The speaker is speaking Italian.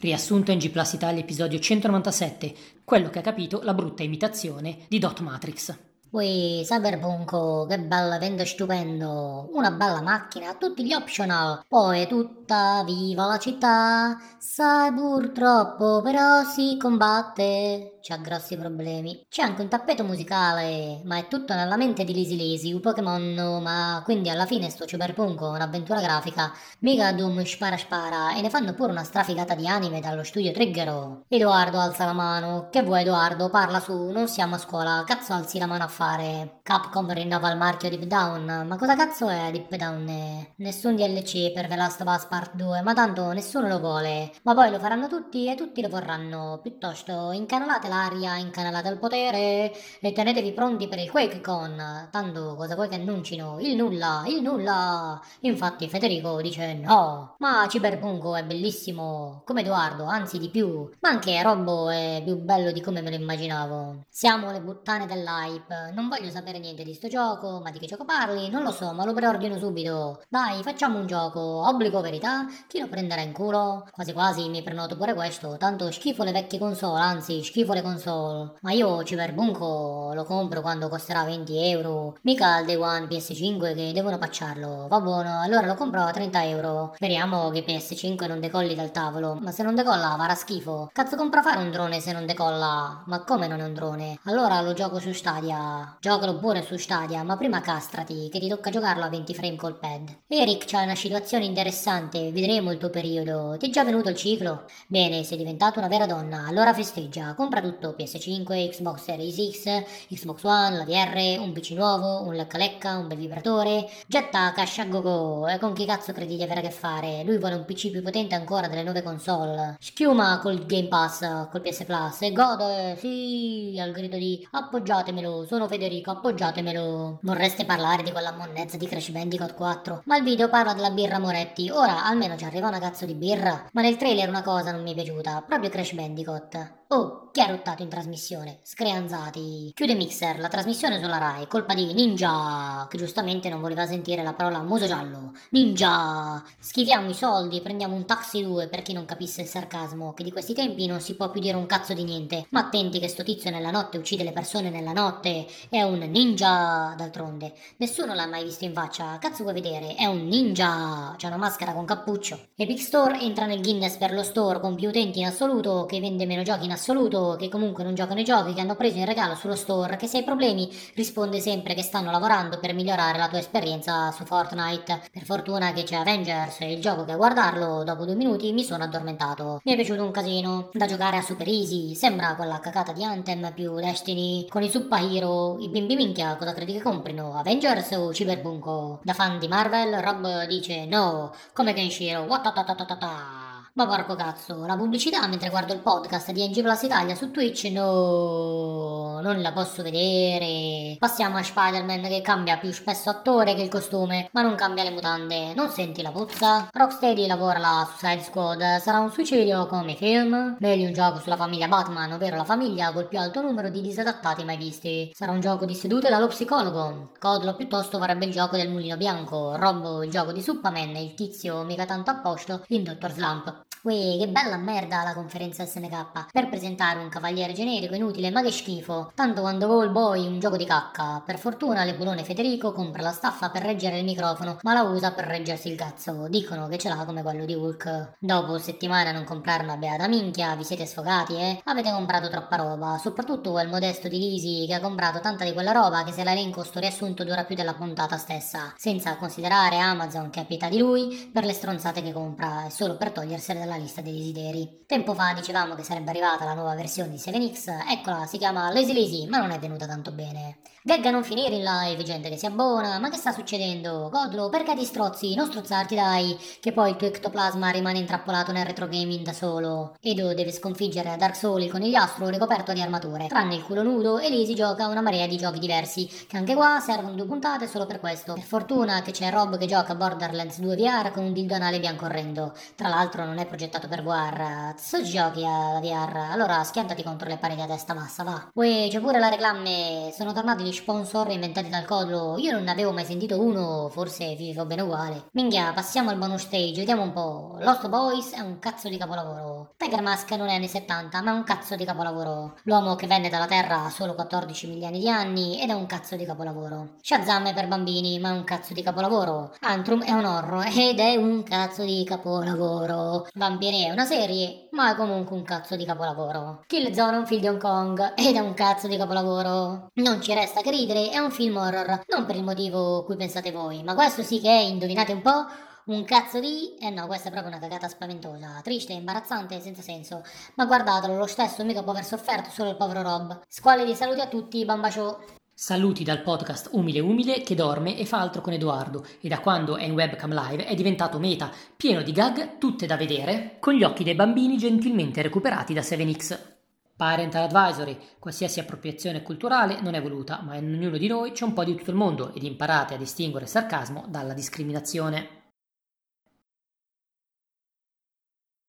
Riassunto in G Plus Italia episodio 197, quello che ha capito la brutta imitazione di Dot Matrix. Ui, Cyberpunk, che bello evento stupendo, una bella macchina, tutti gli optional, poi tutta viva la città, sai purtroppo però si combatte, c'ha grossi problemi. C'è anche un tappeto musicale, ma è tutto nella mente di Lisi Lisi, un Pokémon, ma quindi alla fine sto Cyberpunk, un'avventura grafica, mica Doom spara spara, e ne fanno pure una strafigata di anime dallo studio Triggero. Edoardo alza la mano, che vuoi Edoardo, parla su, non siamo a scuola, cazzo alzi la mano a fare. Capcom rinnova il marchio Deep Down. Ma cosa cazzo è Deep Down? Nessun DLC per The Last of Us Part 2, ma tanto nessuno lo vuole. Ma poi lo faranno tutti e tutti lo vorranno. Piuttosto incanalate l'aria, incanalate il potere e tenetevi pronti per il QuakeCon. Tanto cosa vuoi che annuncino? Il nulla, il nulla. Infatti Federico dice no. Ma Cyberpunk è bellissimo, come Edoardo, anzi di più. Ma anche Robbo è più bello di come me lo immaginavo. Siamo le buttane dell'hype non voglio sapere niente di sto gioco, ma di che gioco parli? Non lo so, ma lo preordino subito. Dai, facciamo un gioco, obbligo verità, chi lo prenderà in culo? Quasi quasi mi prenoto pure questo, tanto schifo le vecchie console, anzi schifo le console. Ma io Cyberbunco lo compro quando costerà 20 euro, mica il Day One PS5 che devono pacciarlo. Va buono, allora lo compro a 30 euro. Speriamo che PS5 non decolli dal tavolo, ma se non decolla farà schifo. Cazzo compro fare un drone se non decolla? Ma come non è un drone? Allora lo gioco su Stadia giocalo pure su Stadia, ma prima castrati, che ti tocca giocarlo a 20 frame col pad. Eric, c'è una situazione interessante, vedremo il tuo periodo. Ti è già venuto il ciclo? Bene, sei diventato una vera donna, allora festeggia, compra tutto, PS5, Xbox Series X, Xbox One, la VR, un PC nuovo, un lecca lecca, un bel vibratore, getta cash a go go, e con chi cazzo credi di avere a che fare? Lui vuole un PC più potente ancora delle nuove console. Schiuma col Game Pass, col PS Plus, e gode, sì, al grido di appoggiatemelo, sono Federico, appoggiatemelo. Vorreste parlare di quella monnezza di Crash Bandicoot 4? Ma il video parla della birra Moretti. Ora almeno ci arriva una cazzo di birra. Ma nel trailer una cosa non mi è piaciuta, proprio Crash Bandicoot. Oh, chi ha rottato in trasmissione? Screanzati. Chiude Mixer, la trasmissione sulla Rai, colpa di Ninja, che giustamente non voleva sentire la parola muso giallo. Ninja! Schiviamo i soldi, prendiamo un taxi 2 per chi non capisse il sarcasmo, che di questi tempi non si può più dire un cazzo di niente. Ma attenti che sto tizio nella notte uccide le persone nella notte. È un ninja, d'altronde. Nessuno l'ha mai visto in faccia. Cazzo vuoi vedere? È un ninja. C'ha una maschera con cappuccio. Epic Store entra nel Guinness per lo store con più utenti in assoluto, che vende meno giochi in assoluto assoluto che comunque non giocano i giochi che hanno preso in regalo sullo store, che se hai problemi risponde sempre che stanno lavorando per migliorare la tua esperienza su Fortnite. Per fortuna che c'è Avengers il gioco che a guardarlo dopo due minuti mi sono addormentato. Mi è piaciuto un casino, da giocare a Super Easy, sembra quella cacata di Anthem più Destiny, con i Hero, i bimbi minchia cosa credi che comprino? Avengers o Cyberbunko? Da fan di Marvel, Rob dice no, come Kenshiro, what Ma porco cazzo, la pubblicità mentre guardo il podcast di NG Plus Italia su Twitch no, non la posso vedere. Passiamo a Spider-Man che cambia più spesso attore che il costume, ma non cambia le mutande. Non senti la puzza? Rocksteady lavora la Suicide Squad, sarà un suicidio come film? Meglio un gioco sulla famiglia Batman, ovvero la famiglia col più alto numero di disadattati mai visti. Sarà un gioco di sedute dallo psicologo. Codlo piuttosto farebbe il gioco del mulino bianco, Robbo il gioco di Superman il tizio mica tanto a posto in Dr. Slump. Ui, che bella merda la conferenza SNK. Per presentare un cavaliere generico inutile, ma che schifo. Tanto quando il boy un gioco di cacca. Per fortuna Lebulone Federico compra la staffa per reggere il microfono, ma la usa per reggersi il cazzo. Dicono che ce l'ha come quello di Hulk. Dopo settimana non comprare una beata minchia, vi siete sfogati, eh? Avete comprato troppa roba. Soprattutto quel modesto di Lisi che ha comprato tanta di quella roba che se la elenco sto riassunto dura più della puntata stessa. Senza considerare Amazon che è a pietà di lui per le stronzate che compra e solo per togliersele dalla nella lista dei desideri. Tempo fa dicevamo che sarebbe arrivata la nuova versione di 7X, eccola, si chiama Lazy Lazy, ma non è venuta tanto bene. Gag a non finire in live, gente che si abbona, ma che sta succedendo? Godlo, perché ti strozzi? Non strozzarti dai, che poi il tuo ectoplasma rimane intrappolato nel retro gaming da solo. Edo deve sconfiggere Dark Soul il conigliastro ricoperto di armature. Tranne il culo nudo, e si gioca una marea di giochi diversi, che anche qua servono due puntate solo per questo. Per fortuna che c'è Rob che gioca Borderlands 2 VR con un dildo anale bianco orrendo. Tra l'altro non è progettato per VR. Se giochi alla VR, allora schiantati contro le pareti a testa massa, va. Uè, c'è pure la reclame, sono tornati gli sponsor inventati dal codo, io non ne avevo mai sentito uno, forse vi fa bene uguale. Minchia, passiamo al bonus stage, vediamo un po'. Lost Boys è un cazzo di capolavoro. Tiger Mask non è anni 70, ma è un cazzo di capolavoro. L'uomo che venne dalla Terra ha solo 14 milioni di anni ed è un cazzo di capolavoro. Shazam è per bambini, ma è un cazzo di capolavoro. Antrum è un horror ed è un cazzo di capolavoro. Vampiri è una serie, ma è comunque un cazzo di capolavoro. Killzone è un film di Hong Kong ed è un cazzo di capolavoro. Non ci resta che ridere, è un film horror, non per il motivo cui pensate voi, ma questo sì che è, indovinate un po', un cazzo di... Eh no, questa è proprio una cagata spaventosa, triste, imbarazzante, senza senso. Ma guardatelo, lo stesso mica può aver sofferto solo il povero Rob. Squali di saluti a tutti, bamba show. Saluti dal podcast Umile Umile che dorme e fa altro con Edoardo e da quando è in webcam live è diventato meta, pieno di gag, tutte da vedere, con gli occhi dei bambini gentilmente recuperati da 7X. Parental Advisory, qualsiasi appropriazione culturale non è voluta, ma in ognuno di noi c'è un po' di tutto il mondo ed imparate a distinguere sarcasmo dalla discriminazione.